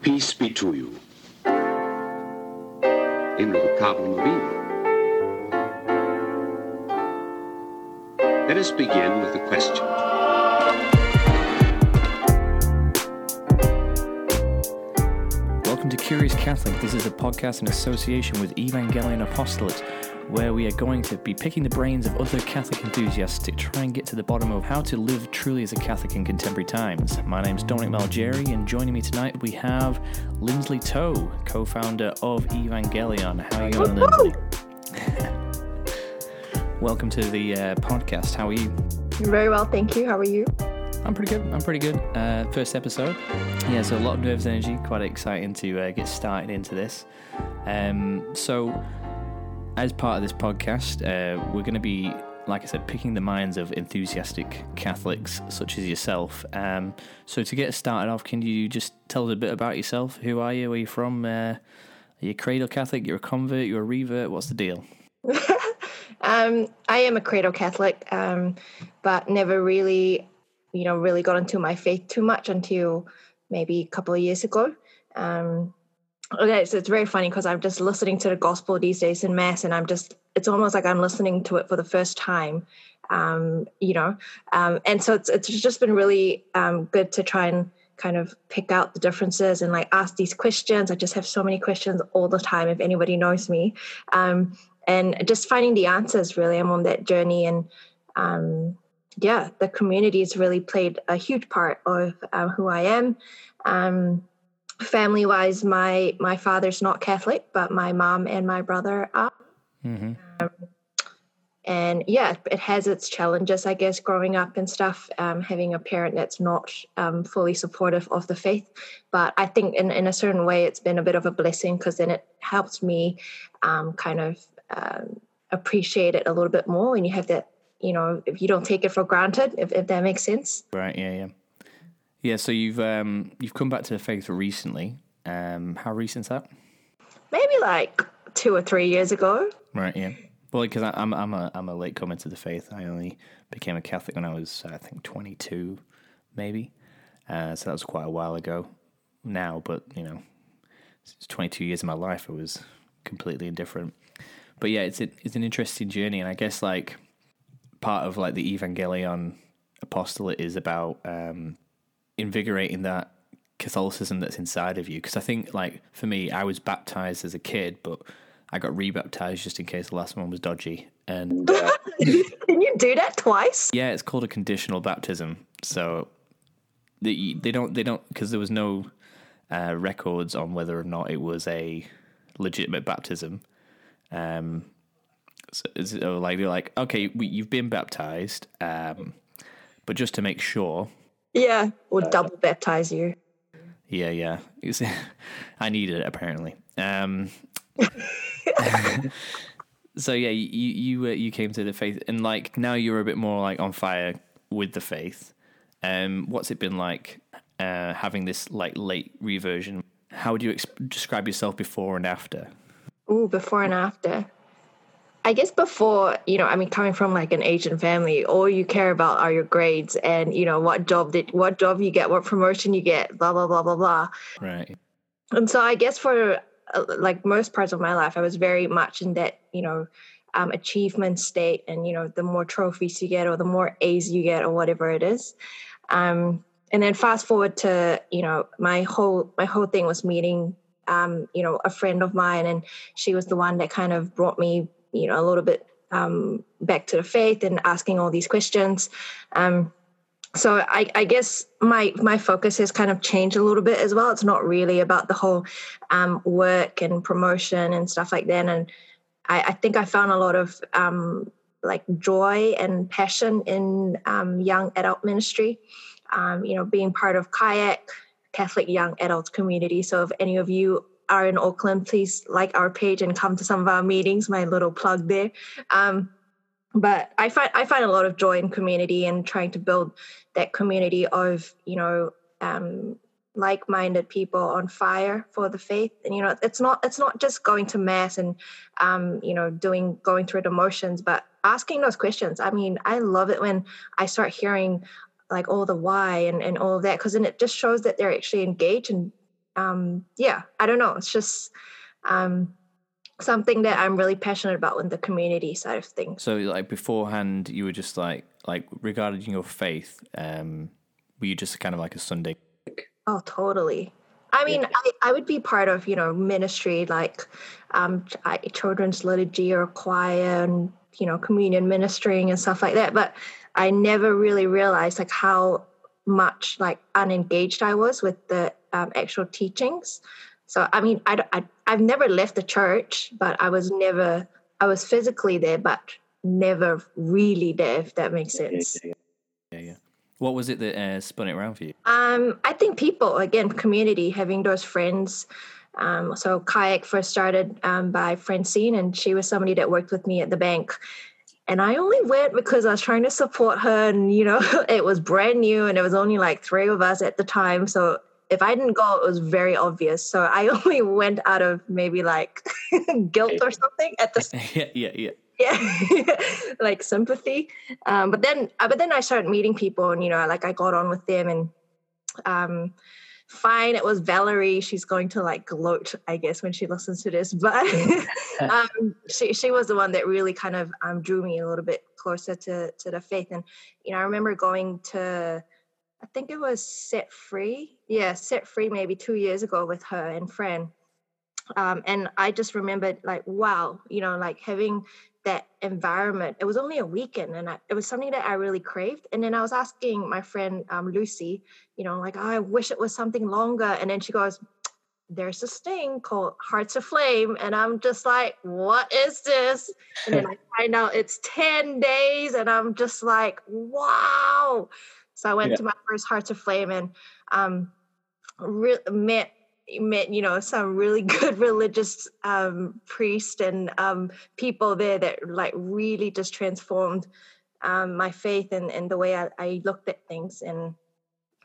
Peace be to you. Of evil. Let us begin with the question. Welcome to Curious Catholic. This is a podcast in association with Evangelion Apostolate, where we are going to be picking the brains of other Catholic enthusiasts to try and get to the bottom of how to live truly as a Catholic in contemporary times. My name's Dominic Malgeri, and joining me tonight we have Lindsley Toe, co-founder of Evangelion. How are you going, Lindsley? Welcome to the uh, podcast. How are you? Very well, thank you. How are you? I'm pretty good. I'm pretty good. Uh, first episode. Yeah, so a lot of nerves energy. Quite exciting to uh, get started into this. Um, so, as part of this podcast, uh, we're going to be, like I said, picking the minds of enthusiastic Catholics such as yourself. Um, so, to get started off, can you just tell us a bit about yourself? Who are you? Where are you from? Uh, are you a cradle Catholic? You're a convert? You're a revert? What's the deal? um, I am a cradle Catholic, um, but never really you know, really got into my faith too much until maybe a couple of years ago. Um, okay, so it's very funny because I'm just listening to the gospel these days in mass, and I'm just, it's almost like I'm listening to it for the first time. Um, you know, um, and so it's it's just been really um, good to try and kind of pick out the differences and like ask these questions. I just have so many questions all the time. If anybody knows me, um, and just finding the answers. Really, I'm on that journey, and um, yeah, the community has really played a huge part of uh, who I am. Family wise, my my father's not Catholic, but my mom and my brother are. Mm-hmm. Um, and yeah, it has its challenges, I guess, growing up and stuff, um, having a parent that's not um, fully supportive of the faith. But I think in, in a certain way, it's been a bit of a blessing because then it helps me um, kind of um, appreciate it a little bit more when you have that you know if you don't take it for granted if, if that makes sense right yeah yeah yeah so you've um you've come back to the faith recently. Um how recent's that? Maybe like two or three years ago. Right yeah. Well because i'm i'm a i'm a late comer to the faith. I only became a catholic when i was i think 22 maybe. Uh, so that was quite a while ago now but you know it's 22 years of my life i was completely indifferent but yeah it's a, it's an interesting journey and i guess like part of like the Evangelion apostolate is about um, invigorating that Catholicism that's inside of you. Because I think, like for me, I was baptized as a kid, but I got rebaptized just in case the last one was dodgy. And uh, can you do that twice? Yeah, it's called a conditional baptism. So they they don't they don't because there was no uh, records on whether or not it was a legitimate baptism. Um, so, so like they're like, okay, we, you've been baptized, um, but just to make sure. Yeah, or double baptize you. Yeah, yeah. I needed it apparently. Um, so yeah, you you uh, you came to the faith, and like now you're a bit more like on fire with the faith. Um, what's it been like uh, having this like late reversion? How would you ex- describe yourself before and after? Oh, before and after. I guess before, you know, I mean, coming from like an Asian family, all you care about are your grades and, you know, what job did, what job you get, what promotion you get, blah, blah, blah, blah, blah. Right. And so I guess for uh, like most parts of my life, I was very much in that, you know, um, achievement state. And, you know, the more trophies you get or the more A's you get or whatever it is. Um, and then fast forward to, you know, my whole, my whole thing was meeting um, you know, a friend of mine, and she was the one that kind of brought me you know a little bit um, back to the faith and asking all these questions. Um, so I, I, guess my my focus has kind of changed a little bit as well. It's not really about the whole um, work and promotion and stuff like that. And I, I think I found a lot of um, like joy and passion in um, young adult ministry. Um, you know, being part of Kayak Catholic Young Adults Community. So if any of you are in Auckland, please like our page and come to some of our meetings. My little plug there. Um, but I find I find a lot of joy in community and trying to build that community of you know um, like-minded people on fire for the faith. And you know, it's not it's not just going to mass and um, you know doing going through the motions, but asking those questions. I mean, I love it when I start hearing like all the why and, and all that because then it just shows that they're actually engaged and um, yeah, I don't know. It's just um, something that I'm really passionate about in the community side of things. So, like beforehand, you were just like like regarding your faith. Um, were you just kind of like a Sunday? Oh, totally. I mean, I, I would be part of you know ministry like um, children's liturgy or choir and you know communion ministering and stuff like that. But I never really realized like how much like unengaged I was with the um, actual teachings. So I mean, I, I I've never left the church, but I was never I was physically there, but never really there. If that makes sense. Yeah, yeah. What was it that uh, spun it around for you? Um, I think people again, community, having those friends. Um, so kayak first started um, by Francine, and she was somebody that worked with me at the bank. And I only went because I was trying to support her, and you know, it was brand new, and it was only like three of us at the time. So if I didn't go, it was very obvious. So I only went out of maybe like guilt or something at the yeah, yeah, yeah. Yeah, like sympathy. Um, but then, uh, but then I started meeting people, and you know, like I got on with them, and um, fine, it was Valerie. She's going to like gloat, I guess, when she listens to this. But um, she she was the one that really kind of um, drew me a little bit closer to to the faith. And you know, I remember going to I think it was Set Free. Yeah, Set Free maybe two years ago with her and friend. Um, and I just remembered like, wow, you know, like having that environment. It was only a weekend and I, it was something that I really craved. And then I was asking my friend um, Lucy, you know, like, oh, I wish it was something longer. And then she goes, there's this thing called Hearts Aflame," And I'm just like, what is this? And then I find out it's 10 days. And I'm just like, wow. So I went yeah. to my first Hearts Aflame and um, re- met met you know some really good religious um, priests and um, people there that like really just transformed um, my faith and, and the way I, I, looked at things and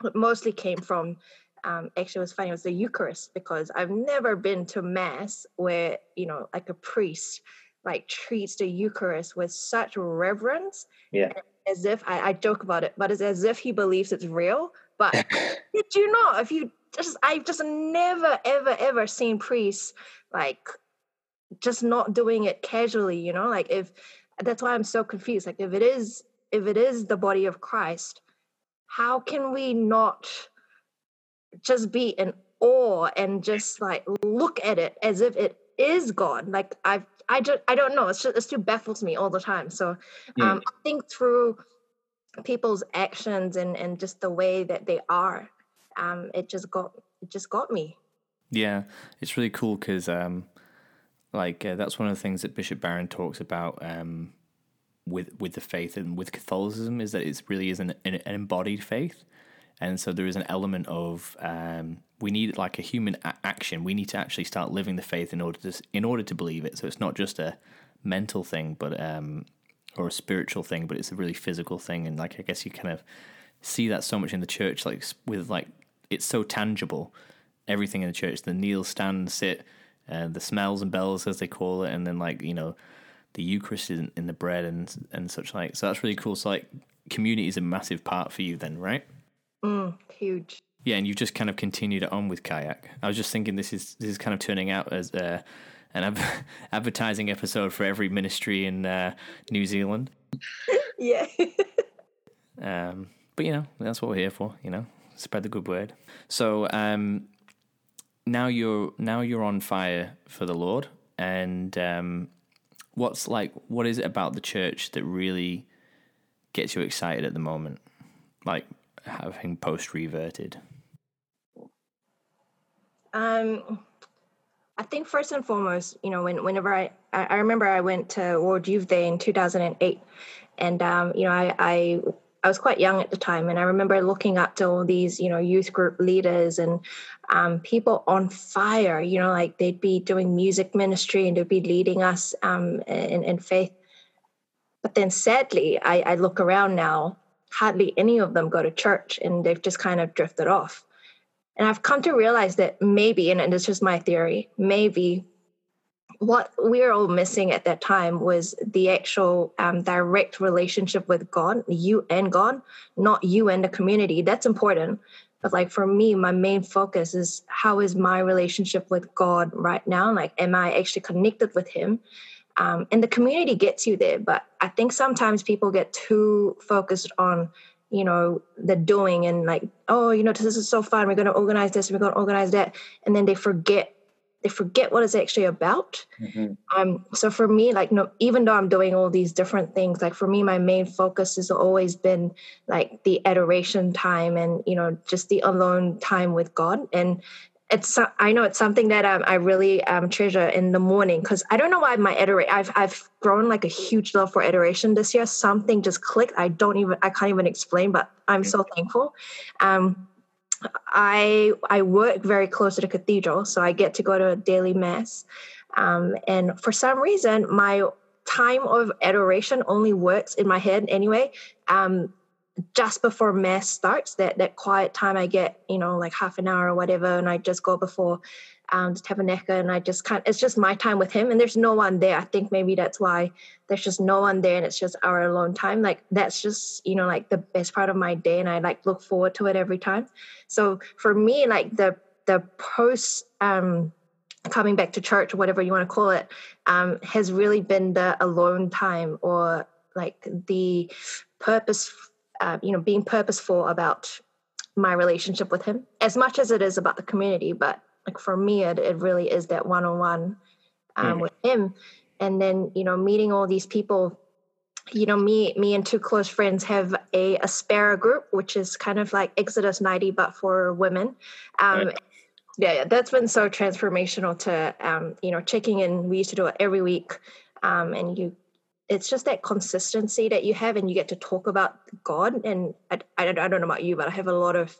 it mostly came from um, actually it was funny it was the eucharist because i've never been to mass where you know like a priest like treats the eucharist with such reverence yeah as if I, I joke about it, but it's as if he believes it's real. But did you know if you just I've just never ever ever seen priests like just not doing it casually, you know? Like if that's why I'm so confused. Like if it is if it is the body of Christ, how can we not just be in awe and just like look at it as if it is God? Like I've I just I don't know. It's just it still baffles me all the time. So um, mm. I think through people's actions and and just the way that they are, um, it just got it just got me. Yeah, it's really cool because um, like uh, that's one of the things that Bishop Barron talks about um, with with the faith and with Catholicism is that it really is an, an embodied faith, and so there is an element of um, we need like a human a- action. We need to actually start living the faith in order to in order to believe it. So it's not just a mental thing, but um, or a spiritual thing, but it's a really physical thing. And like I guess you kind of see that so much in the church, like with like it's so tangible. Everything in the church, the kneel, stand, sit, uh, the smells and bells as they call it, and then like you know the Eucharist in, in the bread and and such like. So that's really cool. So like community is a massive part for you then, right? Mm, huge. Yeah, and you've just kind of continued on with kayak. I was just thinking this is this is kind of turning out as uh, an advertising episode for every ministry in uh, New Zealand. Yeah. um, but you know that's what we're here for. You know, spread the good word. So um, now you're now you're on fire for the Lord, and um, what's like what is it about the church that really gets you excited at the moment? Like having post reverted. Um, I think first and foremost, you know, when, whenever I, I remember I went to World Youth Day in 2008, and um, you know, I, I I was quite young at the time, and I remember looking up to all these, you know, youth group leaders and um, people on fire. You know, like they'd be doing music ministry and they'd be leading us um, in, in faith. But then, sadly, I, I look around now. Hardly any of them go to church, and they've just kind of drifted off. And I've come to realize that maybe, and it's just my theory, maybe what we were all missing at that time was the actual um, direct relationship with God, you and God, not you and the community. That's important. but like for me my main focus is how is my relationship with god right now like am i actually connected with him um, and the community gets you there but i think sometimes people get too focused on you know the doing and like oh you know this is so fun we're going to organize this we're going to organize that and then they forget they forget what it's actually about. Mm-hmm. Um, so for me, like no, even though I'm doing all these different things, like for me, my main focus has always been like the adoration time and you know just the alone time with God. And it's I know it's something that um, I really um, treasure in the morning because I don't know why my adoration I've I've grown like a huge love for adoration this year. Something just clicked. I don't even I can't even explain, but I'm mm-hmm. so thankful. Um, I I work very close to the cathedral, so I get to go to a daily mass. Um, and for some reason, my time of adoration only works in my head anyway. Um, just before mass starts, that that quiet time I get, you know, like half an hour or whatever, and I just go before um, the Tabernacle, and I just can't. It's just my time with him, and there's no one there. I think maybe that's why there's just no one there, and it's just our alone time. Like that's just you know like the best part of my day, and I like look forward to it every time. So for me, like the the post um, coming back to church, or whatever you want to call it, um, has really been the alone time, or like the purpose, uh, you know, being purposeful about my relationship with him as much as it is about the community but like for me it, it really is that one-on-one um, mm. with him and then you know meeting all these people you know me me and two close friends have a aspera group which is kind of like exodus 90 but for women um, right. yeah that's been so transformational to um, you know checking in we used to do it every week um, and you it's just that consistency that you have and you get to talk about god and I, I, I don't know about you but i have a lot of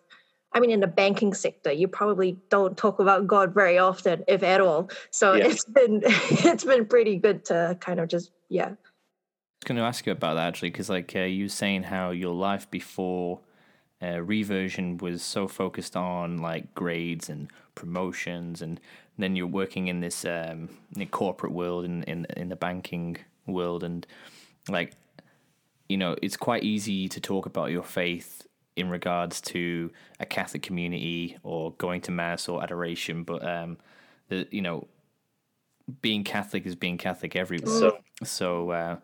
I mean, in the banking sector, you probably don't talk about God very often, if at all. So yeah. it's been it's been pretty good to kind of just yeah. I was going to ask you about that actually, because like uh, you saying how your life before uh, reversion was so focused on like grades and promotions, and then you're working in this um, in corporate world in, in in the banking world, and like you know, it's quite easy to talk about your faith in regards to a Catholic community or going to mass or adoration, but um, the you know, being Catholic is being Catholic everywhere. So, so uh,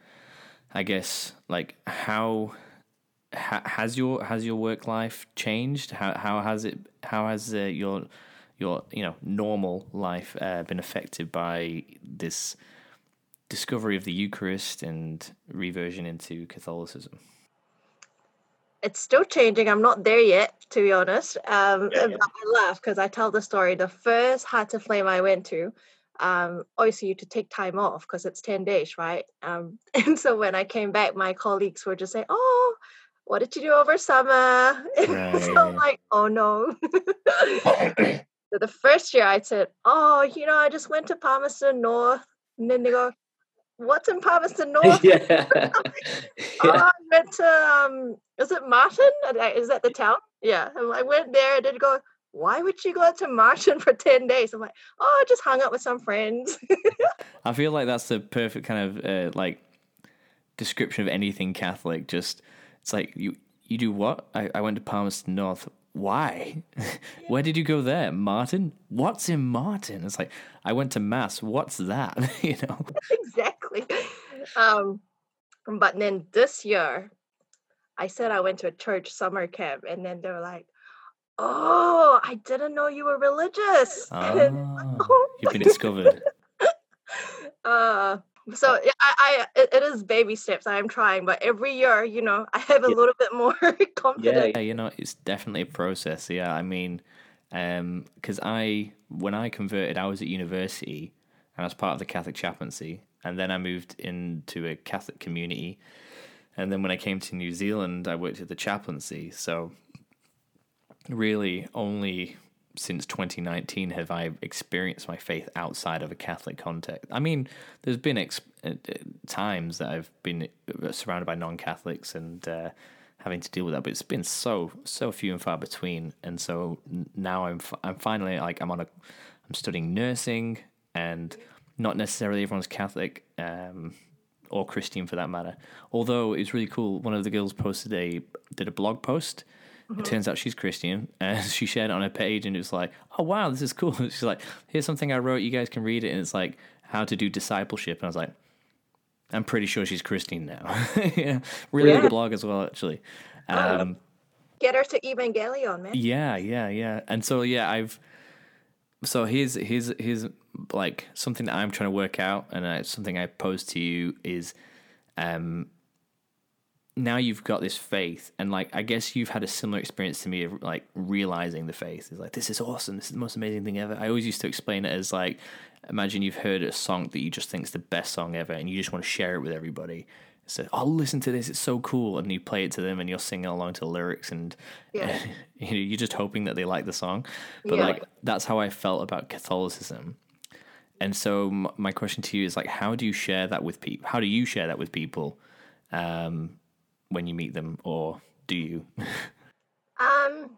I guess like how ha, has your has your work life changed? How how has it how has uh, your your you know normal life uh, been affected by this discovery of the Eucharist and reversion into Catholicism? it's still changing. I'm not there yet, to be honest. Um, yeah, yeah. I laugh because I tell the story. The first heart Hearts flame I went to, um, obviously you to take time off because it's 10 days, right? Um, and so when I came back, my colleagues were just saying, oh, what did you do over summer? Right. so I'm like, oh no. so the first year I said, oh, you know, I just went to Palmerston North. And then they go, what's in Palmerston North? yeah. yeah. Oh, I went to um, is it Marton? Is that the town? Yeah. I went there. I did go. Why would you go to Marton for ten days? I'm like, oh, I just hung out with some friends. I feel like that's the perfect kind of uh, like description of anything Catholic. Just it's like you you do what? I, I went to Palmerston North why? Where did you go there? Marton? What's in Marton? It's like, I went to Mass. What's that? you know? Exactly. Um, but then this year, I said I went to a church summer camp, and then they were like, Oh, I didn't know you were religious. Oh, oh you've been discovered. uh, so I, I it is baby steps. I am trying, but every year, you know, I have a yeah. little bit more confidence. Yeah, you know, it's definitely a process. Yeah, I mean, um, because I when I converted, I was at university and I was part of the Catholic chaplaincy, and then I moved into a Catholic community, and then when I came to New Zealand, I worked at the chaplaincy. So really, only since 2019 have I experienced my faith outside of a Catholic context. I mean, there's been ex- uh, times that I've been uh, surrounded by non-Catholics and uh, having to deal with that, but it's been so so few and far between. And so now I'm I'm finally like I'm on a I'm studying nursing, and not necessarily everyone's Catholic. Um, or Christian for that matter. Although it's really cool. One of the girls posted a did a blog post It turns out she's Christian, and she shared it on her page, and it was like, "Oh wow, this is cool." She's like, "Here's something I wrote. You guys can read it." And it's like how to do discipleship, and I was like, "I'm pretty sure she's Christian now." yeah, really Yeah. good blog as well, actually. Um, Get her to Evangelion, man. yeah, yeah, yeah. And so yeah, I've so here's here's here's like something that I'm trying to work out, and uh, something I pose to you is, um, now you've got this faith, and like I guess you've had a similar experience to me of like realizing the faith is like this is awesome, this is the most amazing thing ever. I always used to explain it as like, imagine you've heard a song that you just think is the best song ever, and you just want to share it with everybody. So, oh, listen to this; it's so cool, and you play it to them, and you're singing along to the lyrics, and Yeah. you know, you're just hoping that they like the song. But Yeah. like that's how I felt about Catholicism. And so my question to you is like, how do you share that with people? How do you share that with people um, when you meet them, or do you? Um,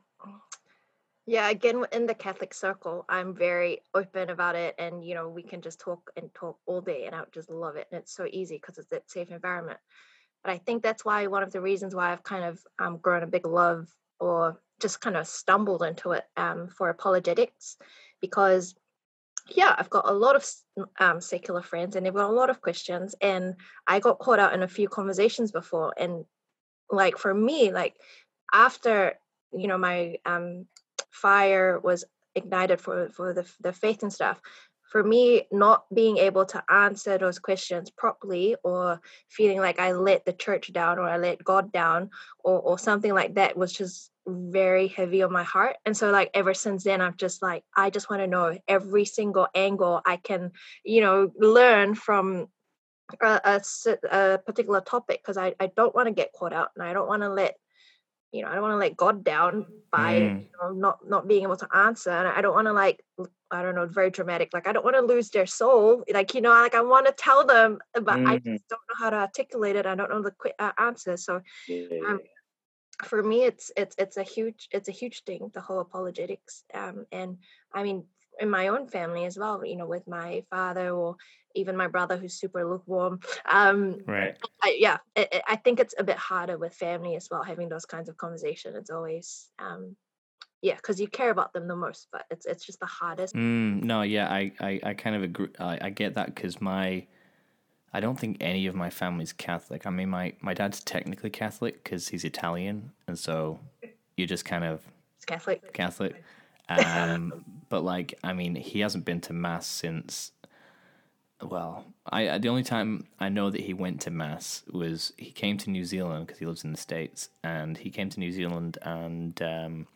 yeah, again, in the Catholic circle, I'm very open about it, and you know, we can just talk and talk all day, and I just love it. And it's so easy because it's that safe environment. But I think that's why one of the reasons why I've kind of um, grown a big love, or just kind of stumbled into it um, for apologetics, because yeah, I've got a lot of um, secular friends, and they've got a lot of questions, and I got caught out in a few conversations before, and like for me, like after you know my um fire was ignited for for the the faith and stuff for me not being able to answer those questions properly or feeling like i let the church down or i let god down or or something like that was just very heavy on my heart and so like ever since then i've just like i just want to know every single angle i can you know learn from a a particular topic because I, I don't want to get caught out and I don't want to let you know I don't want to let God down by Mm. you know, not not being able to answer and I don't want to like I don't know very dramatic like I don't want to lose their soul like you know like I want to tell them but I Mhm. just don't know how to articulate it I don't know the quick uh, answer so um, for me it's it's it's a huge it's a huge thing the whole apologetics um and i mean in my own family as well you know with my father or even my brother who's super lukewarm um Right. I, yeah I, I- I think it's a bit harder with family as well having those kinds of conversations. it's always um yeah because you care about them the most but it's it's just the hardest Mm, no, yeah, I, I, I kind of agree. I, I get that because my, I don't think any of my family's Catholic. I mean, my, my dad's technically Catholic because he's Italian, and so you're just kind of it's catholic Catholic. Um, but like, I mean, he hasn't been to mass since. Well, I I- the only time I know that he went to mass was he came to New Zealand because he lives in the states, and he came to New Zealand and. Um,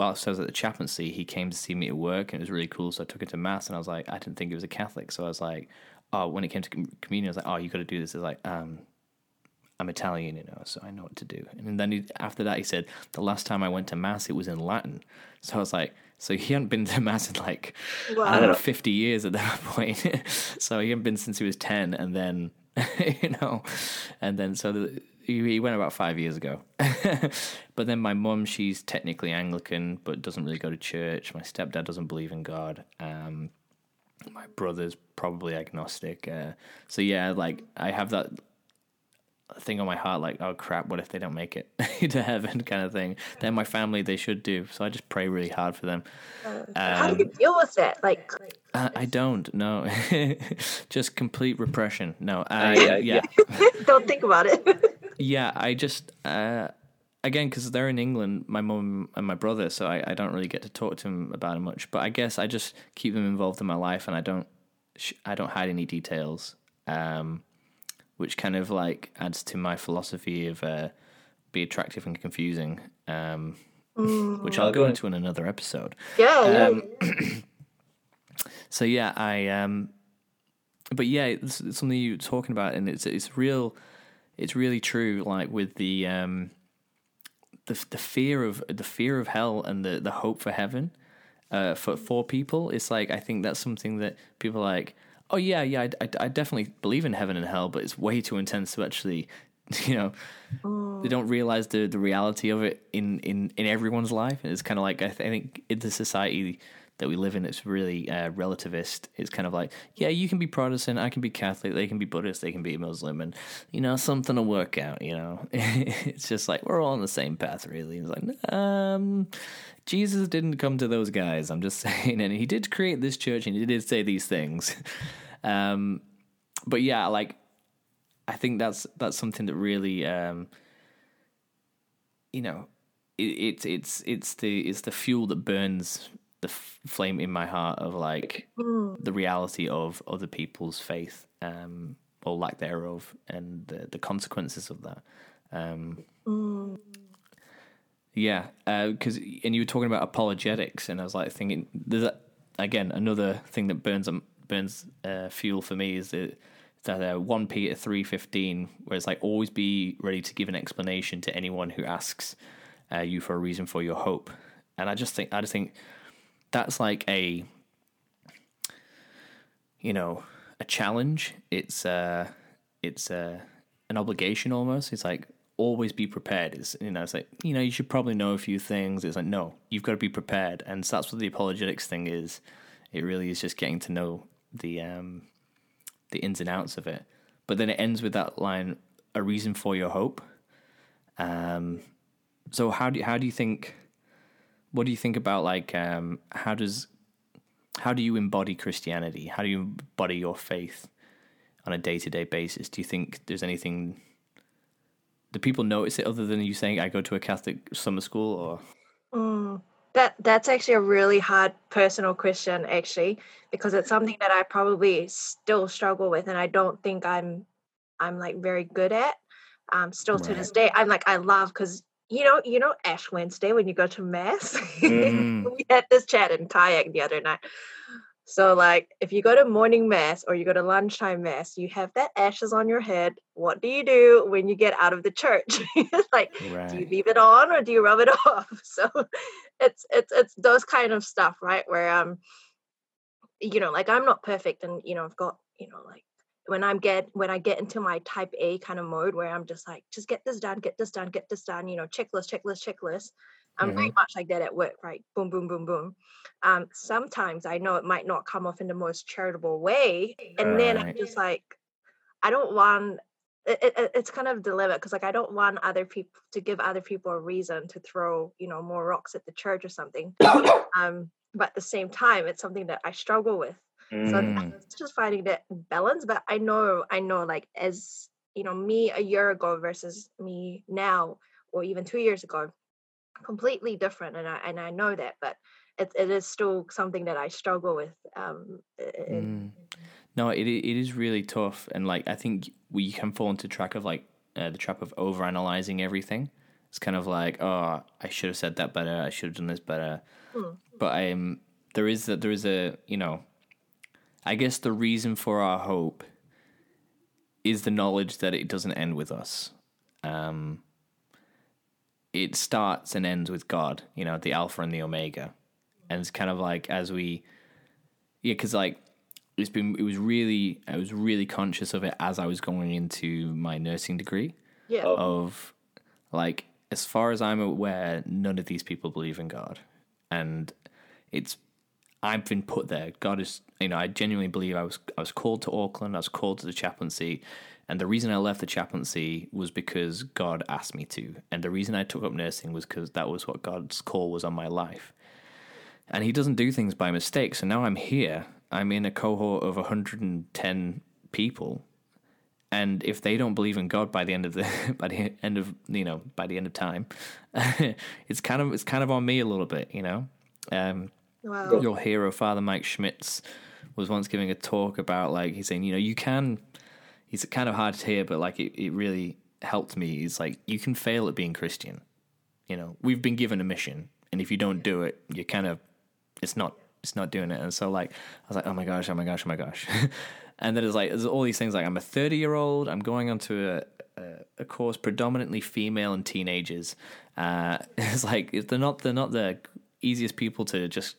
well, so I was at the chaplaincy. He came to see me at work, and it was really cool. So I took him to mass, and I was like, I didn't think he was a Catholic, so I was like, oh, when it came to communion, I was like, oh, you got to do this. It's like, um, I'm Italian, you know, so I know what to do. And then he, after that, he said, the last time I went to mass, it was in Latin. So I was like, so he hadn't been to mass in like, I don't know, 50 years at that point. so he hadn't been since he was 10. And then, you know, and then so the, he, he went about five years ago. but then my mum, she's technically Anglican, but doesn't really go to church. My stepdad doesn't believe in God. Um, my brother's probably agnostic. Uh, so yeah, like I have that thing on my heart, like, oh crap, what if they don't make it to heaven, kind of thing. Then my family, they should do. So I just pray really hard for them. how do you deal with that like Uh, I don't. No, just complete repression. No. Uh, yeah, yeah, don't think about it yeah. I just uh, again because they're in England, my mum and my brother, so I, I don't really get to talk to them about it much. But I guess I just keep them involved in my life, and I don't sh- I don't hide any details. Um, which kind of like adds to my philosophy of uh, be attractive and confusing, um, which I'll go into in another episode. yeah yeah Um, so yeah, I um, but yeah, it's, it's something you're talking about, and it's it's real, it's really true. Like with the um, the the fear of the fear of hell and the the hope for heaven, uh, for for people, it's like I think that's something that people are like. Oh yeah, yeah, I, I, I definitely believe in heaven and hell, but it's way too intense to actually, you know, they don't realize the, the reality of it in, in, in everyone's life. And it's kind of like I, th- I think in the society, that we live in it's really uh, relativist. It's kind of like, yeah, you can be Protestant, I can be Catholic, they can be Buddhist, they can be Muslim, and you know something will work out. You know, it's just like we're all on the same path, really. It's like, um, Jesus didn't come to those guys. I'm just saying, and he did create this church, and he did say these things. um, but yeah, like I think that's that's something that really, um, you know, it's it's it's the it's the fuel that burns the f- flame in my heart of like mm. the reality of other people's faith um, or lack thereof and the, the consequences of that. Um, mm. Yeah, because uh, and you were talking about apologetics, and I was like thinking there's a, again another thing that burns um, burns uh, fuel for me is that that uh, one Peter three fifteen, where it's like always be ready to give an explanation to anyone who asks uh, you for a reason for your hope, and I just think I just think that's like a you know a challenge. It's uh it's uh an obligation almost. It's like always be prepared. Is you know it's like you know you should probably know a few things. It's like no, you've got to be prepared, and so that's what the apologetics thing is. It really is just getting to know the um the ins and outs of it. But then it ends with that line, a reason for your hope. Um, so how do you, how do you think what do you think about like um, how does how do you embody Christianity? How do you embody your faith on a day to day basis? Do you think there's anything? Do people notice it other than you saying I go to a Catholic summer school or? Mm, that that's actually a really hard personal question, actually, because it's something that I probably still struggle with, and I don't think I'm I'm like very good at. Um, still right. to this day, I'm like I love because you know, you know, Ash Wednesday when you go to mass. Mm. we had this chat in kayak the other night. So, like, if you go to morning mass or you go to lunchtime mass, you have that ashes on your head. What do you do when you get out of the church? like, right. do you leave it on or do you rub it off? So, it's it's it's those kind of stuff, right? Where um, you know, like I'm not perfect, and you know, I've got you know, like when I'm get when I get into my type A kind of mode where I'm just like, just get this done, get this done, get this done, you know, checklist, checklist, checklist. I'm mm-hmm. very much like that at work, right? Boom, boom, boom, boom. Um, sometimes I know it might not come off in the most charitable way, and then I'm just like, I don't want. It, it, it's kind of dilemma because like I don't want other people to give other people a reason to throw you know more rocks at the church or something. um, but at the same time, it's something that I struggle with Mm. So it's just finding that balance. But I know, I know, like as you know, me a year ago versus me now, or even two years ago, completely different, and I and I know that, but it it is still something that I struggle with. Um, mm. No, it it is really tough, and like I think we can fall into track of like uh, the trap of over analyzing everything. It's kind of like, oh, I should have said that better. I should have done this better. Mm. But um, there is that there is a you know I guess the reason for our hope is the knowledge that it doesn't end with us. Um, it starts and ends with God, you know, the Alpha and the Omega. And it's kind of like as we, yeah, because like it's been, it was really, I was really conscious of it as I was going into my nursing degree. Yeah. Of like, as far as I'm aware, none of these people believe in God. And it's I've been put there. God is, you know, I genuinely believe I was I was called to Auckland. I was called to the chaplaincy, and the reason I left the chaplaincy was because God asked me to, and the reason I took up nursing was because that was what God's call was on my life. And He doesn't do things by mistake. So now I'm here. I'm in a cohort of 110 people, and if they don't believe in God by the end of the by the end of you know by the end of time, it's kind of it's kind of on me a little bit, you know. Um, Wow. Your hero, Father Mike Schmitz, was once giving a talk about like he's saying, you know, you can. He's kind of hard to hear, but like it, it really helped me. He's like, you can fail at being Christian. You know, we've been given a mission, and if you don't do it, you're kind of, it's not, it's not doing it. And so like, I was like, oh my gosh, oh my gosh, oh my gosh. and then it's like, there's all these things like I'm a 30 year old, I'm going onto a, a, course predominantly female and teenagers. Uh, it's like if they're not they're not the easiest people to just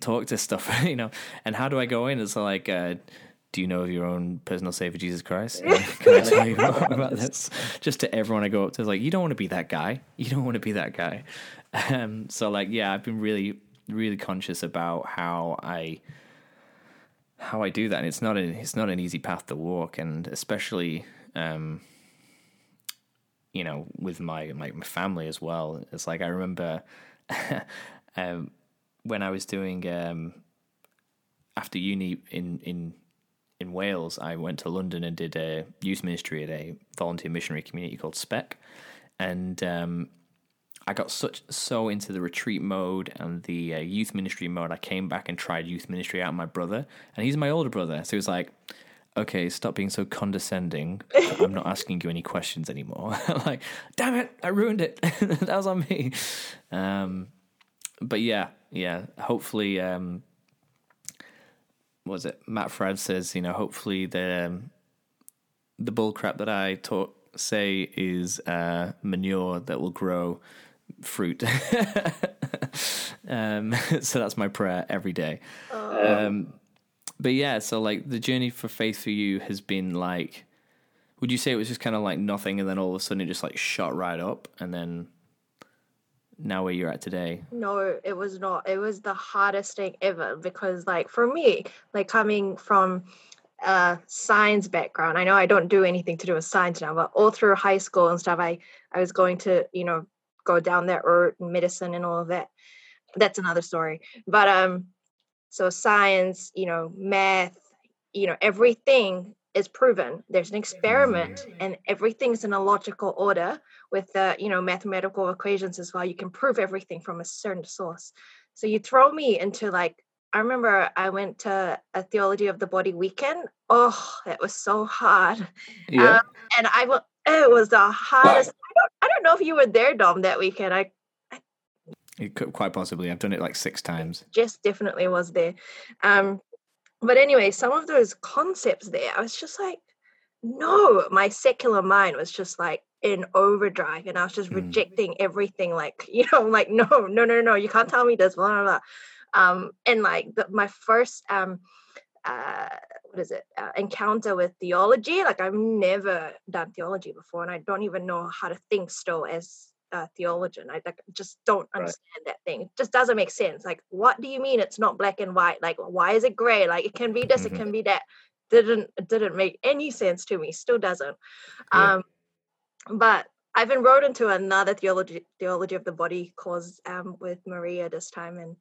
talk to stuff, you know. And how do I go in? It's like, uh, do you know of your own personal savior, Jesus Christ? Can I tell you about this? Just to everyone I go up to, it's like, you don't want to be that guy. You don't want to be that guy. Um, so, like, yeah, I've been really really conscious about how I how I do that, and it's not a, it's not an easy path to walk, and especially um, you know with my, my my family as well. It's like I remember um, when I was doing um, after uni in in in Wales, I went to London and did a youth ministry at a volunteer missionary community called Spec, and um, I got such so into the retreat mode and the uh, youth ministry mode. I came back and tried youth ministry out. My brother, and he's my older brother, so he was like, "Okay, stop being so condescending. I'm not asking you any questions anymore." I'm like, "Damn it, I ruined it. that was on me." Um, but yeah, yeah. Hopefully, um, was it Matt Fradd says, you know, hopefully the um, the bull crap that I taught say is uh, manure that will grow fruit. um, so that's my prayer every day. Um, but yeah, so like the journey for faith for you has been like, would you say it was just kind of like nothing, and then all of a sudden it just like shot right up, and then now where you're at today? No, it was not. It was the hardest thing ever because, like, for me, like coming from a science background, I know I don't do anything to do with science now, but all through high school and stuff, I I was going to, you know, go down that road, medicine and all of that. That's another story. But um, so science, you know, math, you know, everything is proven. There's an experiment, and everything's in a logical order with the, you know, mathematical equations as well. You can prove everything from a certain source. So you throw me into like, I remember I went to a theology of the body weekend. Oh, it was so hard. Yeah. Um, and I will. It was the hardest. I don't, I don't know if you were there, Dom, that weekend. I It could, quite possibly. I've done it like six times. just definitely was there. Um, but anyway, some of those concepts there, I was just like, no, my secular mind was just like in overdrive, and I was just Mm. rejecting everything. Like, you know, like no, no, no, no, you can't tell me this, blah blah blah. Um, and like the, my first um, uh, what is it uh, encounter with theology? Like I've never done theology before, and I don't even know how to think still as a theologian. I like just don't Right. understand that thing. It just doesn't make sense. Like, what do you mean it's not black and white? Like, why is it gray? Like, it can be this, Mhm. it can be that. Didn't it didn't make any sense to me. Still doesn't. Yeah. Um, but I've enrolled into another theology theology of the body course um, with Maria this time, and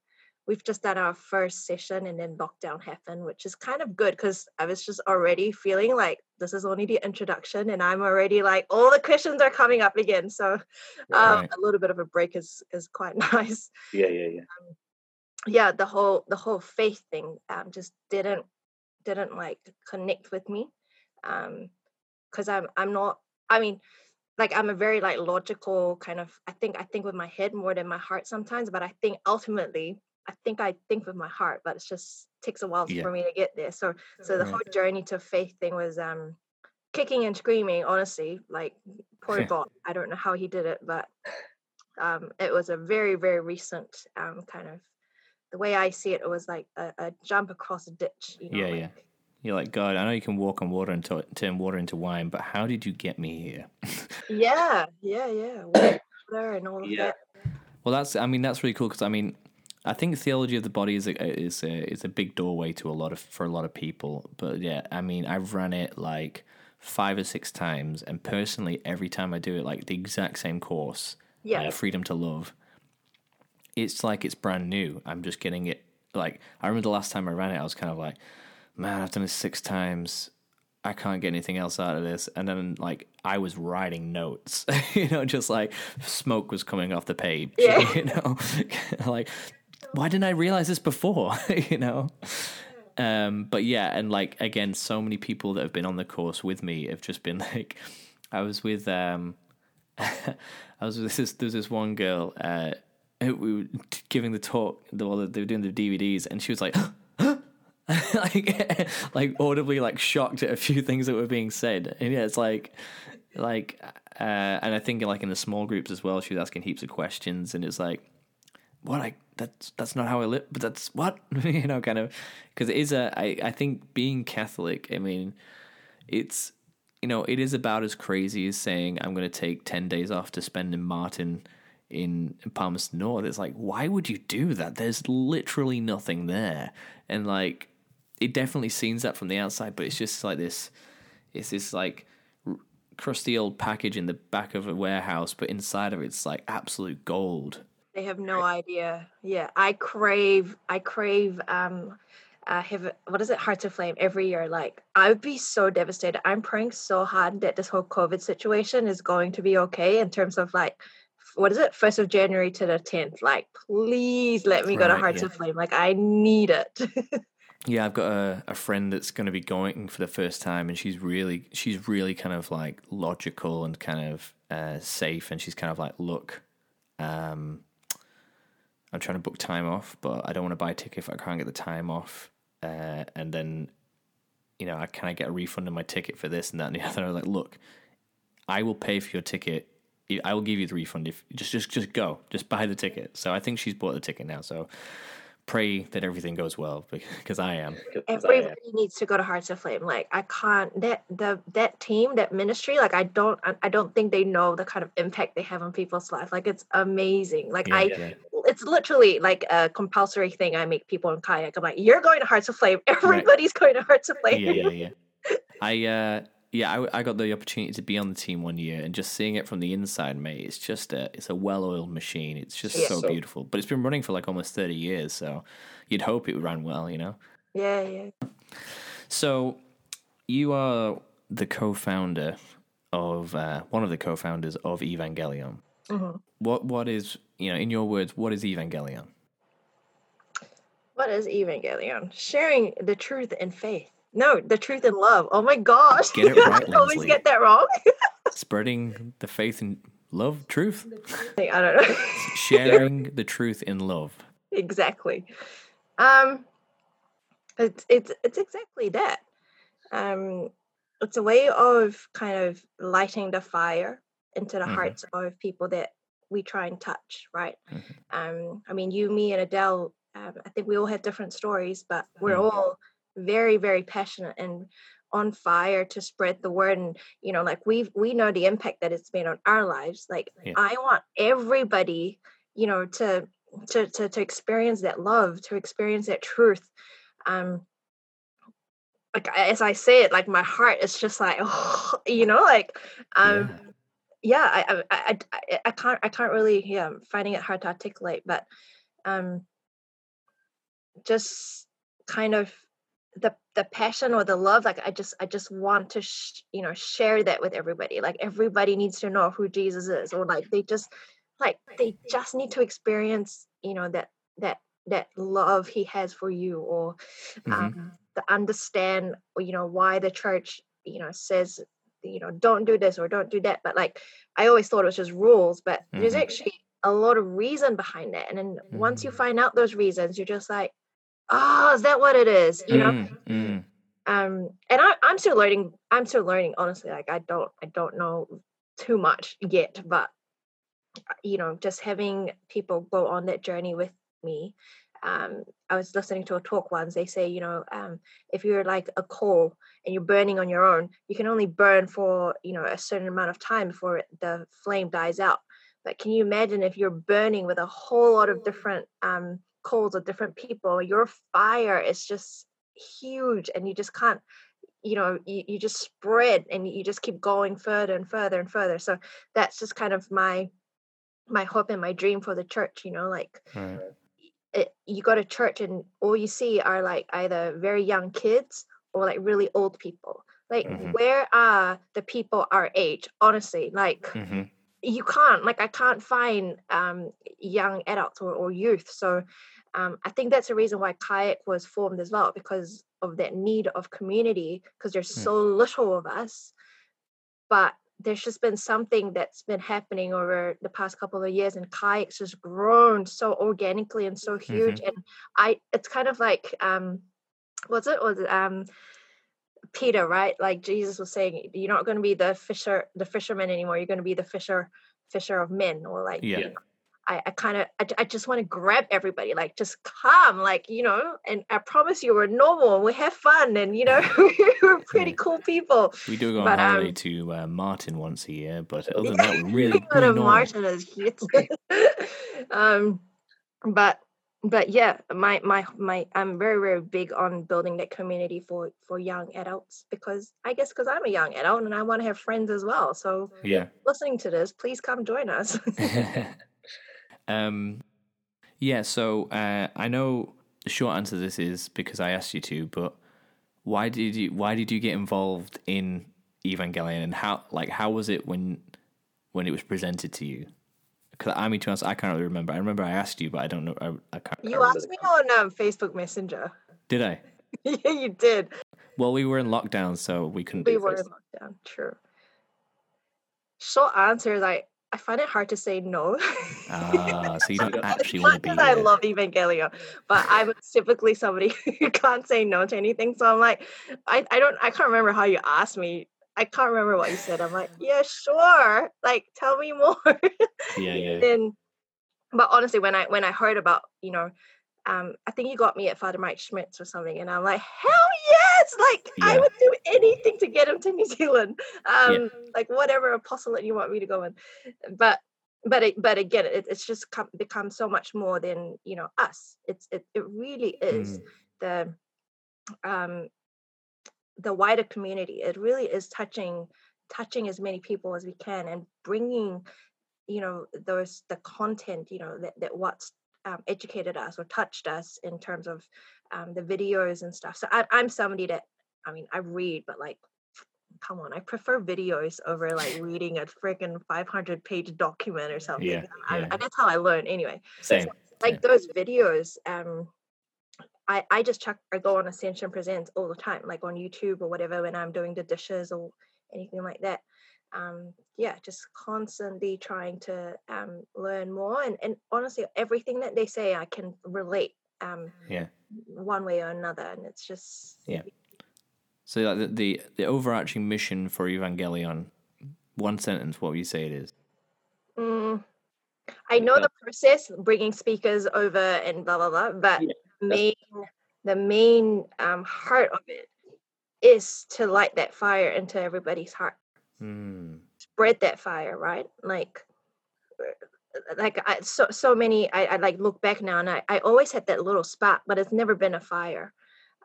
we've just done our first session, and then lockdown happened, which is kind of good because I was just already feeling like this is only the introduction, and I'm already like all the questions are coming up again. So um, Right. a little bit of a break is is quite nice. Yeah, yeah, yeah. Yeah, the whole the whole faith thing um, just didn't didn't like connect with me um because i'm i'm not i mean like i'm a very like logical kind of i think i think with my head more than my heart sometimes but i think ultimately i think i think with my heart but it just takes a while Yeah. for me to get there so so the Right. whole journey to faith thing was um kicking and screaming honestly like poor god i don't know how he did it but um it was a very very recent um kind of the way i see it it was like a, a jump across a ditch you know Yeah, like, yeah. You're like, God, I know you can walk on water and to- turn water into wine, but how did you get me here? yeah yeah yeah water and all of Yeah. that Well, that's I mean that's really cool because I mean I think theology of the body is a, is a is a big doorway to a lot of for a lot of people. But yeah, I mean I've run it like five or six times, and personally, every time I do it, like the exact same course, Yeah. uh, freedom to love, it's like it's brand new. I'm just getting it. Like I remember the last time I ran it, I was kind of like, man, I've done this six times. I can't get anything else out of this. And then like I was writing notes, you know, just like smoke was coming off the page, Yeah. you know, like why didn't I realize this before, you know? Um, but yeah, and like again, so many people that have been on the course with me have just been like, I was with um, I was with this there's this one girl uh, who we were giving the talk, the they were doing the DVDs, and she was like. like like audibly like shocked at a few things that were being said and yeah it's like like uh and i think like in the small groups as well she was asking heaps of questions and it's like what I that's that's not how I live, but that's what you know, kind of because it is a I I think being Catholic. I mean, it's you know it is about as crazy as saying I'm going to take ten days off to spend in Marton in Palmerston North. It's like, why would you do that? There's literally nothing there, and like, it definitely seems that from the outside, but it's just like this. It's this like crusty old package in the back of a warehouse, but inside of it's like absolute gold. They have no idea. Yeah, I crave. I crave. Um, uh, have what is it? Hearts Aflame every year. Like I would be so devastated. I'm praying so hard that this whole COVID situation is going to be okay in terms of like what is it? First of January to the tenth. Like, please let me go to Hearts yeah. of Flame. Like I need it. Yeah, I've got a, a friend that's going to be going for the first time, and she's really she's really kind of like logical and kind of uh, safe, and she's kind of like, look, um, I'm trying to book time off, but I don't want to buy a ticket if I can't get the time off, uh, and then, you know, I can I get a refund on my ticket for this and that and the other. I was like, look, I will pay for your ticket. I will give you the refund if just just just go, just buy the ticket. So I think she's bought the ticket now. So pray that everything goes well because I am. Everybody needs to go to Hearts Aflame. Like I can't that the that team, that ministry, like I don't I, I don't think they know the kind of impact they have on people's life. Like it's amazing. Like Yeah, I yeah. it's literally like a compulsory thing I make people in kayak. I'm like, you're going to Hearts Aflame. Everybody's going to Hearts Aflame. yeah, yeah, yeah. I uh, yeah, I, I got the opportunity to be on the team one year, and just seeing it from the inside, mate, it's just a it's a well-oiled machine. It's just Yeah. so So- beautiful. But it's been running for like almost thirty years, so you'd hope it ran well, you know. yeah, yeah. So you are the co-founder of uh, one of the co-founders of Evangelion. Mhm. What what is you know in your words what is Evangelion? What is Evangelion? Sharing the truth and faith. No, the truth in love. Oh my gosh. Get it right, I always get that wrong. Spreading the faith and love, truth, I don't know. sharing the truth in love. exactly. Um, it's it's it's exactly that. Um, it's a way of kind of lighting the fire into the Mhm. hearts of people that we try and touch, right? Mhm. Um, I mean, you, me, and Adele. Um, I think we all have different stories, but we're Mhm. all very, very passionate and on fire to spread the word. And you know, like we we know the impact that it's made on our lives. Like Yeah. I want everybody, you know, to to to to experience that love, to experience that truth. Um, like as I say it, like my heart is just like, oh, you know, like, um, yeah, I, I, I, I, I can't, I can't really, yeah, I'm finding it hard to articulate, but, um, just kind of the the passion or the love like i just i just want to sh- you know share that with everybody like everybody needs to know who jesus is or like they just like they just need to experience you know that that that love he has for you or um, to understand you know why the church you know says you know don't do this or don't do that but like i always thought it was just rules but there's Mhm. actually a lot of reason behind it and then once you Mm. find out those reasons you're just like oh is that what it is? You know? Mm, mm. um and I, i'm still learning i'm still learning honestly like i don't i don't know too much yet but you know just having people go on that journey with me um i was listening to a talk once they say you know um if you're like a coal and you're burning on your own you can only burn for you know a certain amount of time before the flame dies out. But can you imagine if you're burning with a whole lot of different um coals of different people your fire is just huge and you just can't you know you, you just spread and you just keep going further and further and further so that's just kind of my my hope and my dream for the church you know like Right. it, you go to church and all you see are like either very young kids or like really old people like Mhm. where are the people our age honestly like Mhm. You can't like i can't find um young adults or, or youth. So um i think that's the reason why kayak was formed as well because of that need of community because there's Mm. so little of us. But there's just been something that's been happening over the past couple of years and kayak's just grown so organically and so huge and i it's kind of like um what's it was it um peter right? Like jesus was saying you're not going to be the fisher the fisherman anymore. You're going to be the fisher fisher of men. Or like Yeah. you know, I, I kind of I, I, just want to grab everybody, like just come, like you know, and I promise you we're normal and we have fun and you know we're pretty cool people. We do go on holiday um, to uh, Marton once a year, but other than that, we're really, really Marton is um, but but yeah, my my my I'm very very big on building that community for for young adults because I guess because I'm a young adult and I want to have friends as well. So yeah, listening to this, please come join us. um, yeah. So uh, I know the short answer to this is because I asked you to, but why did you why did you get involved in Evangelion and how like how was it when when it was presented to you? Because I mean, to be honest, I can't really remember. I remember I asked you, but I don't know. I, I can't. You asked me on um, Facebook Messenger. Did I? yeah, you did. Well, we were in lockdown, so we couldn't. We were in lockdown. True. Short answer is I I find it hard to say no. Ah, so you don't actually want to be. I love Evangelion, but I'm typically somebody who can't say no to anything. So I'm like, I, I don't I can't remember how you asked me I can't remember what you said. I'm like, yeah, sure. Like, tell me more. yeah, yeah. And but honestly, when I when I heard about, you know, um, I think you got me at Father Mike Schmitz or something, and I'm like, hell yes! Like, yeah. I would do anything to get him to New Zealand. Um, yeah. like whatever apostolate you want me to go in. But but it, but again, it, it's just come, become so much more than you know us. It's it it really is mm. the um the wider community it really is touching touching as many people as we can and bringing you know those the content you know that, that what's um, educated us or touched us in terms of um, the videos and stuff. So I, i'm somebody that i mean i read but like come on i prefer videos over like reading a freaking 500 page document or something. Yeah, I, I, that's how i learn anyway. Same. So, like those videos um I, I just check I go on Ascension Presents all the time, like on YouTube or whatever when I'm doing the dishes or anything like that. Um, yeah, just constantly trying to um, learn more and, and honestly everything that they say I can relate um, yeah. one way or another and it's just yeah. so like the, the, the overarching mission for Evangelion one sentence what would you say it is? Mm, I know the process bringing speakers over and blah blah blah but yeah main the main um, heart of it is to light that fire into everybody's heart mm. spread that fire right like uh, like I, so so many I, I like look back now and I, I always had that little spark but it's never been a fire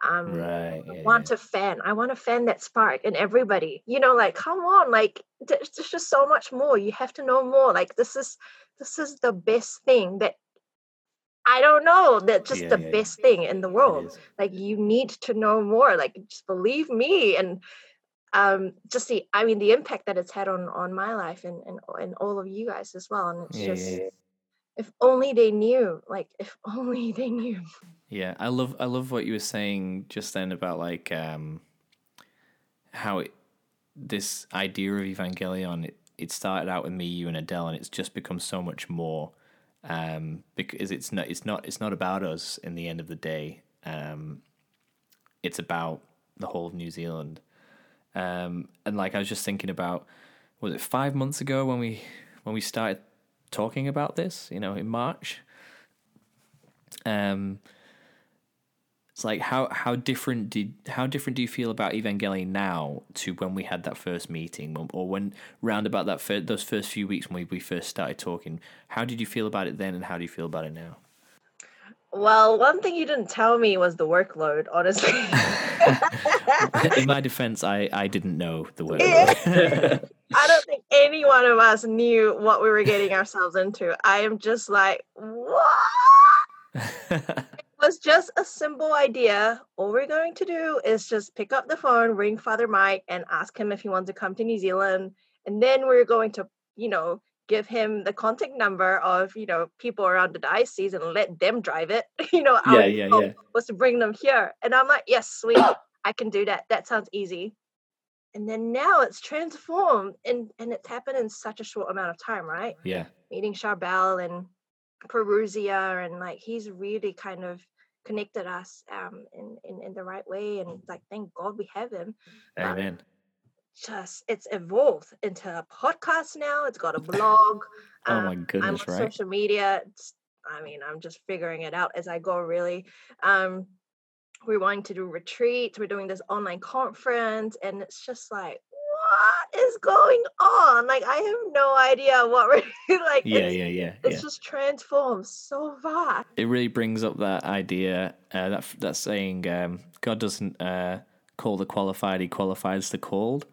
um right, yeah, I want yeah. to fan I want to fan that spark in everybody you know like come on like there's just so much more you have to know more like this is this is the best thing that I don't know. That's just yeah, the yeah, best thing in the world. Like you need to know more. Like just believe me and um just the I mean the impact that it's had on on my life and and, and all of you guys as well. And it's just if only they knew. Like if only they knew. Yeah, I love I love what you were saying just then about like um how it, this idea of Evangelion it, it started out with me, you and Adele and it's just become so much more um, because it's not it's not it's not about us in the end of the day. Um, it's about the whole of New Zealand. Um, and like I was just thinking about, was it five months ago when we when we started talking about this? You know, in March. Um, it's like how how different did how different do you feel about Evangelion now to when we had that first meeting or when round about that fir- those first few weeks when we, we first started talking? How did you feel about it then, and how do you feel about it now? Well, one thing you didn't tell me was the workload, honestly. In my defense, I, I didn't know the workload. I don't think any one of us knew what we were getting ourselves into. I am just like, what? was just a simple idea. All we're going to do is just pick up the phone, ring Father Mike, and ask him if he wants to come to New Zealand. And then we're going to, you know, give him the contact number of, you know, people around the diocese and let them drive it. you know, yeah, yeah, yeah. was to bring them here. And I'm like, yes, sweet, I can do that. That sounds easy. And then now it's transformed and and it's happened in such a short amount of time, right? Yeah. Meeting Charbel and Perusia and like he's really kind of connected us um in, in in the right way and like thank God we have him. Amen. just it's evolved into a podcast now. It's got a blog. oh my um, goodness, on right? social media. It's, I mean, I'm just figuring it out as I go. Really, um, we're wanting to do retreats. We're doing this online conference, and it's just like, what is going on? Like, I have no idea what we're like. Yeah, yeah, yeah, it's yeah. just transformed so fast. It really brings up that idea uh, that that saying, um, "God doesn't uh, call the qualified; He qualifies the called."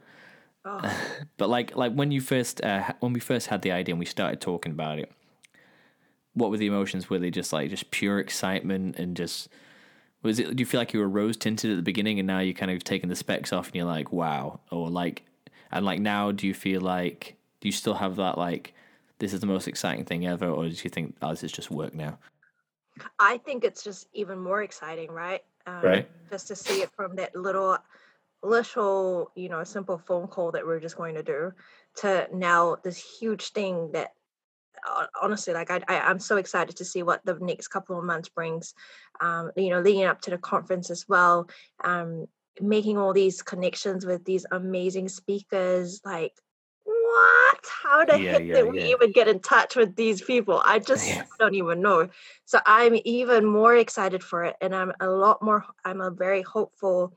Oh, But like, like when you first, uh, when we first had the idea and we started talking about it, what were the emotions? Were they just like just pure excitement and just was it? Do you feel like you were rose tinted at the beginning and now you're kind of taking the specs off and you're like, wow, or like, and like now, do you feel like do you still have that like this is the most exciting thing ever, or do you think oh, this is just work now? I think it's just even more exciting, right? Um, Right. Just to see it from that little, little, you know, simple phone call that we're just going to do to now this huge thing that uh, honestly like I, I i'm so excited to see what the next couple of months brings um you know leading up to the conference as well um making all these connections with these amazing speakers like what? How the Yeah, heck yeah, did we yeah. even get in touch with these people? I just don't even know. So i'm even more excited for it and i'm a lot more i'm a very hopeful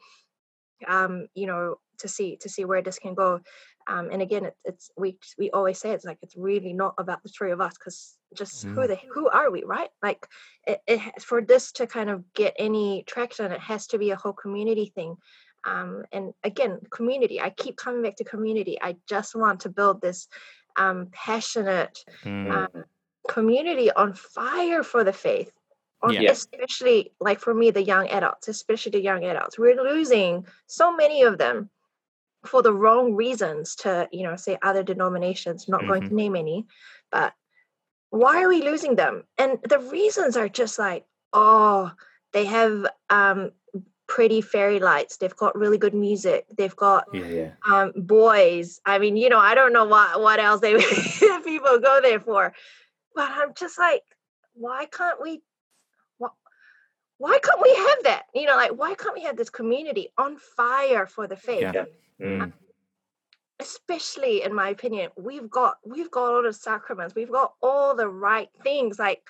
um you know to see to see where this can go um and again it, it's we we always say it's like it's really not about the three of us because just who Mm. the who are we right like it, it for this to kind of get any traction it has to be a whole community thing um and again community i keep coming back to community i just want to build this um passionate Mm. um, community on fire for the faith on, Yeah. especially like for me the young adults especially the young adults we're losing so many of them for the wrong reasons to you know say other denominations not going to name any but why are we losing them? And the reasons are just like oh they have um pretty fairy lights they've got really good music they've got Yeah, yeah. um boys. I mean you know i don't know what what else they people go there for but i'm just like why can't we why can't we have that? You know like why can't we have this community on fire for the faith? Yeah. Mm. especially in my opinion we've got we've got all the sacraments. We've got all the right things. Like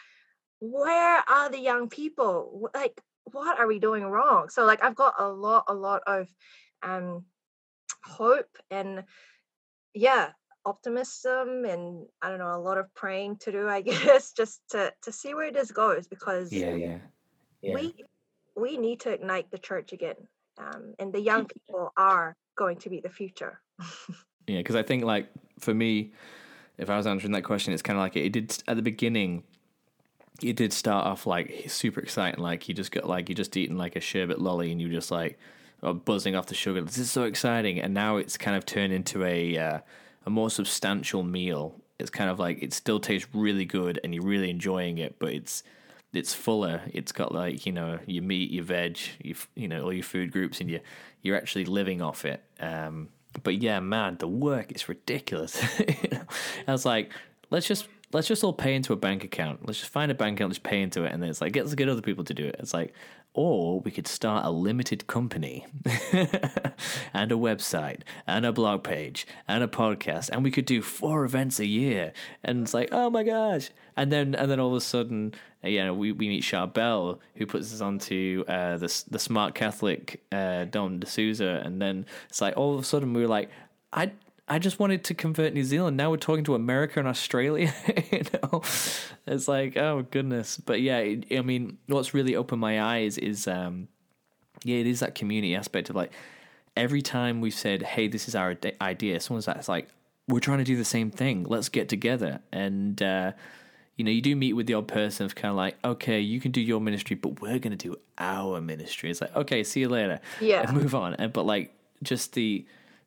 where are the young people? Like what are we doing wrong? So like i've got a lot a lot of um hope and yeah optimism and i don't know a lot of praying to do i guess just to to see where this goes because Yeah, yeah. Yeah. we we need to ignite the church again um, and the young people are going to be the future Yeah, because I think like for me, if I was answering that question, it's kind of like it, did at the beginning. It did start off like super exciting, like you just got like you just eating like a sherbet lolly, and you just like are buzzing off the sugar. This is so exciting, and now it's kind of turned into a uh, a more substantial meal. It's kind of like it still tastes really good, and you're really enjoying it, but it's it's fuller. It's got like you know your meat, your veg, your, you know all your food groups, and you you're actually living off it. Um, but yeah, man, the work is ridiculous. I was like, let's just let's just all pay into a bank account. Let's just find a bank account, let's pay into it, and then it's like let's get other people to do it. It's like, or we could start a limited company and a website and a blog page and a podcast, and we could do four events a year. And it's like, oh my gosh! And then and then all of a sudden, uh, you know, we, we meet Charbel, who puts us onto uh, the the smart Catholic uh, Don D'Souza, and then it's like all of a sudden we were like, I I just wanted to convert New Zealand. Now we're talking to America and Australia. you know, it's like oh goodness. But yeah, I mean, what's really opened my eyes is um, yeah, it is that community aspect of like every time we've said, hey, this is our idea, someone's that's like, we're trying to do the same thing. Let's get together. And, uh, you know, you do meet with the odd person of kind of like, okay, you can do your ministry, but we're going to do our ministry. It's like, okay, see you later. Yeah. And move on. And, but like, just the,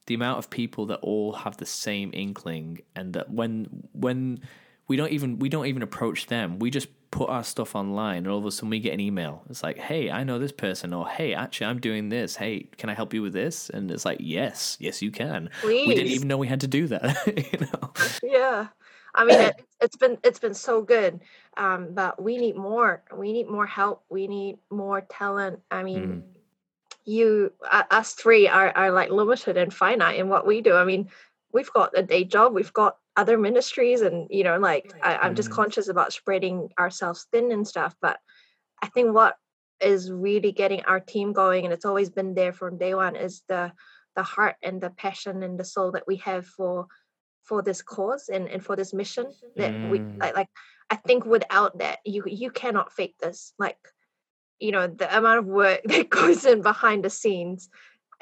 the amount of people that all have the same inkling and that when, when we don't even, we don't even approach them, we just put our stuff online and all of a sudden we get an email. It's like, hey, I know this person, or hey, actually, I'm doing this. Hey, can I help you with this? And it's like, yes, yes, you can. We didn't even know we had to do that. you know? yeah i mean it, it's been it's been so good um but we need more we need more help we need more talent i mean you uh, us three are are like limited and finite in what we do. I mean, we've got a day job, we've got other ministries, and you know, like I, I'm just Mm. conscious about spreading ourselves thin and stuff. But I think what is really getting our team going, and it's always been there from day one, is the the heart and the passion and the soul that we have for for this cause and, and for this mission that we Mm. like like I think without that you you cannot fake this. Like, you know, the amount of work that goes in behind the scenes,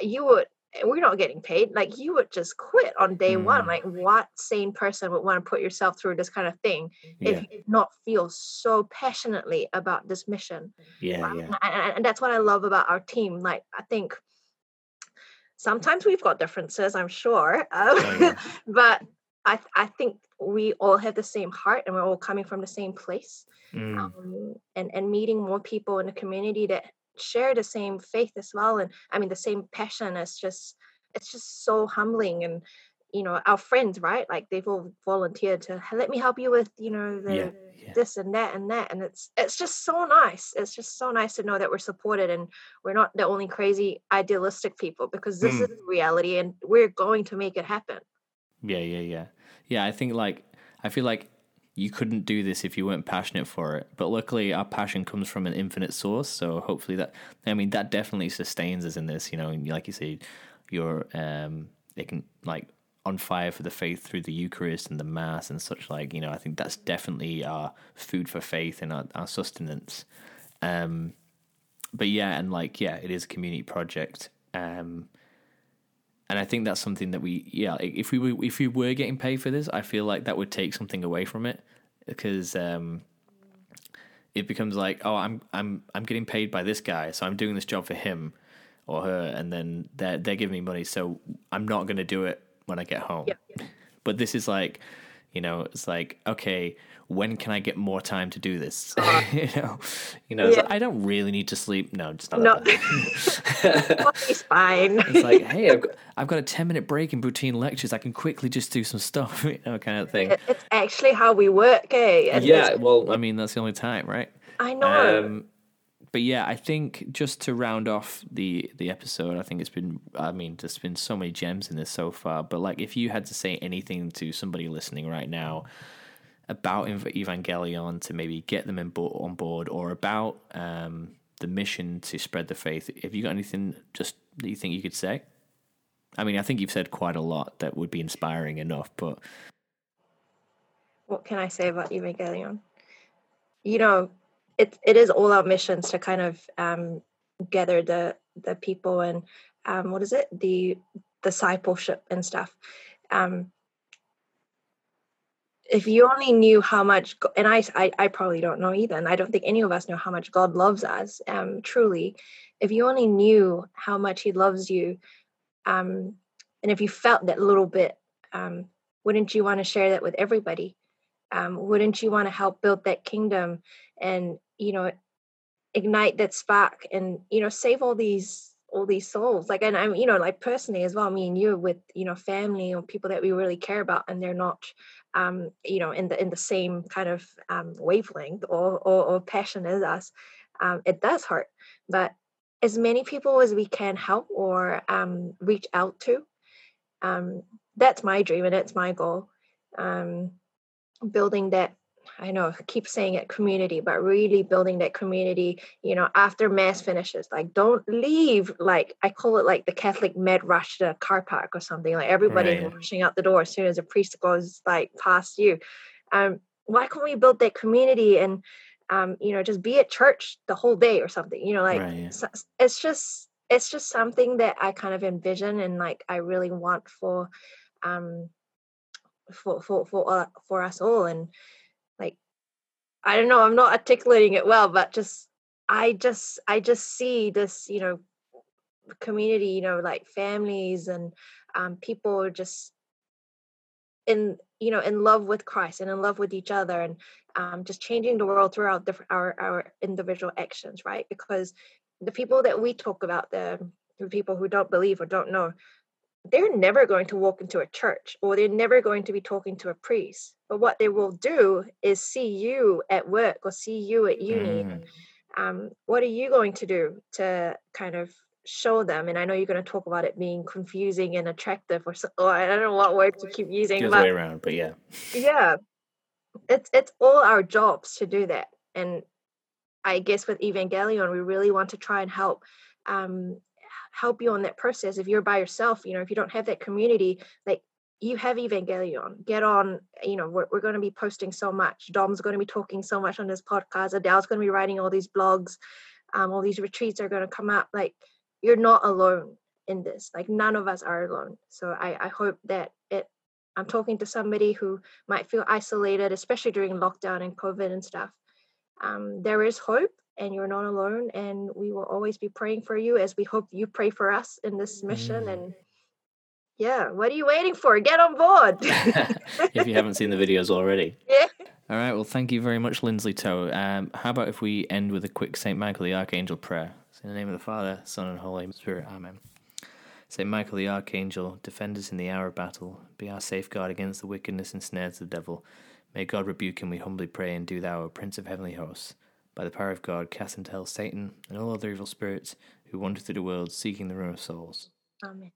you would we're not getting paid. Like you would just quit on day one. Mm. Like what sane person would want to put yourself through this kind of thing Yeah, if you did not feel so passionately about this mission? yeah, Um, yeah. and, and- and that's what I love about our team. Like I think sometimes we've got differences, I'm sure, um, Oh, yeah. but I th- I think we all have the same heart and we're all coming from the same place. Mm. Um, and and meeting more people in the community that share the same faith as well, and I mean the same passion. Is just it's just so humbling and. You know, our friends, right? Like they've all volunteered to let me help you with, you know, the Yeah, yeah. this and that and that and it's it's just so nice it's just so nice to know that we're supported and we're not the only crazy idealistic people because this Mm. is reality and we're going to make it happen Yeah, yeah, yeah. Yeah, I think like I feel like you couldn't do this if you weren't passionate for it. But luckily our passion comes from an infinite source, so hopefully that I mean that definitely sustains us in this, you know, and like you say, you're um it can like on fire for the faith through the Eucharist and the Mass and such like, you know, I think that's definitely our food for faith and our, our sustenance. Um but yeah, and like yeah, it is a community project. Um and I think that's something that we yeah if we were if we were getting paid for this, I feel like that would take something away from it because um, it becomes like oh I'm I'm I'm getting paid by this guy, so I'm doing this job for him or her, and then they're they're giving me money, so I'm not going to do it when I get home. Yep. But this is like you know it's like okay when can I get more time to do this? you know, you know. Yeah. like, I don't really need to sleep. No, just not. no it's fine It's like, hey, I've got, I've got a 10 minute break in between lectures. I can quickly just do some stuff, you know, kind of thing. It's actually how we work eh? Yeah, it's- well, I mean, that's the only time, right? i know Um, but yeah, I think just to round off the the episode, I think it's been, I mean, there's been so many gems in this so far. But like, if you had to say anything to somebody listening right now about Evangelion to maybe get them in bo- on board, or about um, the mission to spread the faith, have you got anything just that you think you could say? I mean, I think you've said quite a lot that would be inspiring enough, but what can I say about Evangelion? You know, it it is all our missions to kind of um, gather the the people and um, what is it the discipleship and stuff. Um, if you only knew how much, Go- and I, I I probably don't know either, and I don't think any of us know how much God loves us. Um, truly, if you only knew how much He loves you, um, and if you felt that little bit, um, wouldn't you want to share that with everybody? um, wouldn't you want to help build that kingdom and you know ignite that spark and you know save all these all these souls like and i'm you know like personally as well me and you with you know family or people that we really care about and they're not um you know in the in the same kind of um wavelength or or, or passion as us um it does hurt. But as many people as we can help or um reach out to um that's my dream and that's my goal um building that I know I keep saying it community, but really building that community, you know, after mass finishes. Like don't leave like I call it like the Catholic med rush to car park or something. Like everybody Right. rushing out the door as soon as a priest goes like past you. Um, why can't we build that community and um, you know, just be at church the whole day or something? You know, like Right, so- it's just it's just something that I kind of envision and like I really want for um for for for uh, for us all and i don't know i'm not articulating it well but just i just i just see this you know community you know like families and um people just in you know in love with christ and in love with each other and um just changing the world through our different our our individual actions right? Because the people that we talk about the, the people who don't believe or don't know they're never going to walk into a church or they're never going to be talking to a priest. But what they will do is see you at work or see you at uni. Mm. Um, what are you going to do to kind of show them and i know you're going to talk about it being confusing and attractive or so or i don't know what word to keep using Goes but way around, but yeah. yeah it's it's all our jobs to do that and i guess with evangelion we really want to try and help um help you on that process if you're by yourself you know if you don't have that community like you have evangelion get on you know we're, we're going to be posting so much dom's going to be talking so much on this podcast adele's going to be writing all these blogs um, all these retreats are going to come up like you're not alone in this like none of us are alone. So i i hope that it i'm talking to somebody who might feel isolated especially during lockdown and covid and stuff. Um, there is hope and you're not alone and we will always be praying for you as we hope you pray for us in this mission Mm. and yeah what are you waiting for get on board if you haven't seen the videos already. yeah All right. Well, thank you very much, Lindsley Toe. Um, how about if we end with a quick Saint Michael the Archangel prayer? It's in the name of the Father, Son, and Holy Spirit. Amen. Saint Michael the Archangel, defend us in the hour of battle. Be our safeguard against the wickedness and snares of the devil. May God rebuke him, we humbly pray, and do thou, O Prince of heavenly hosts, by the power of God, cast into hell Satan and all other evil spirits who wander through the world seeking the ruin of souls. amen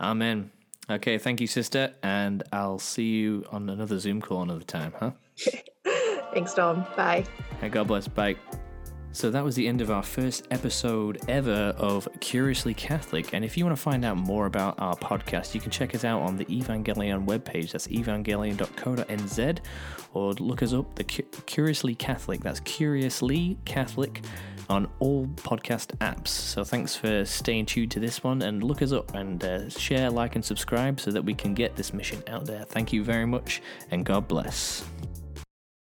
Amen. Okay, thank you, sister, and I'll see you on another Zoom call another time, huh? thanks dom bye Hey, God bless. Bye. So that was the end of our first episode ever of Curiously Catholic. And if you want to find out more about our podcast, you can check us out on the Evangelion webpage. That's evangelion.co.nz. Or look us up, the Cu- Curiously Catholic. That's Curiously Catholic on all podcast apps. So thanks for staying tuned to this one and look us up and uh, share, like, and subscribe so that we can get this mission out there. Thank you very much and God bless.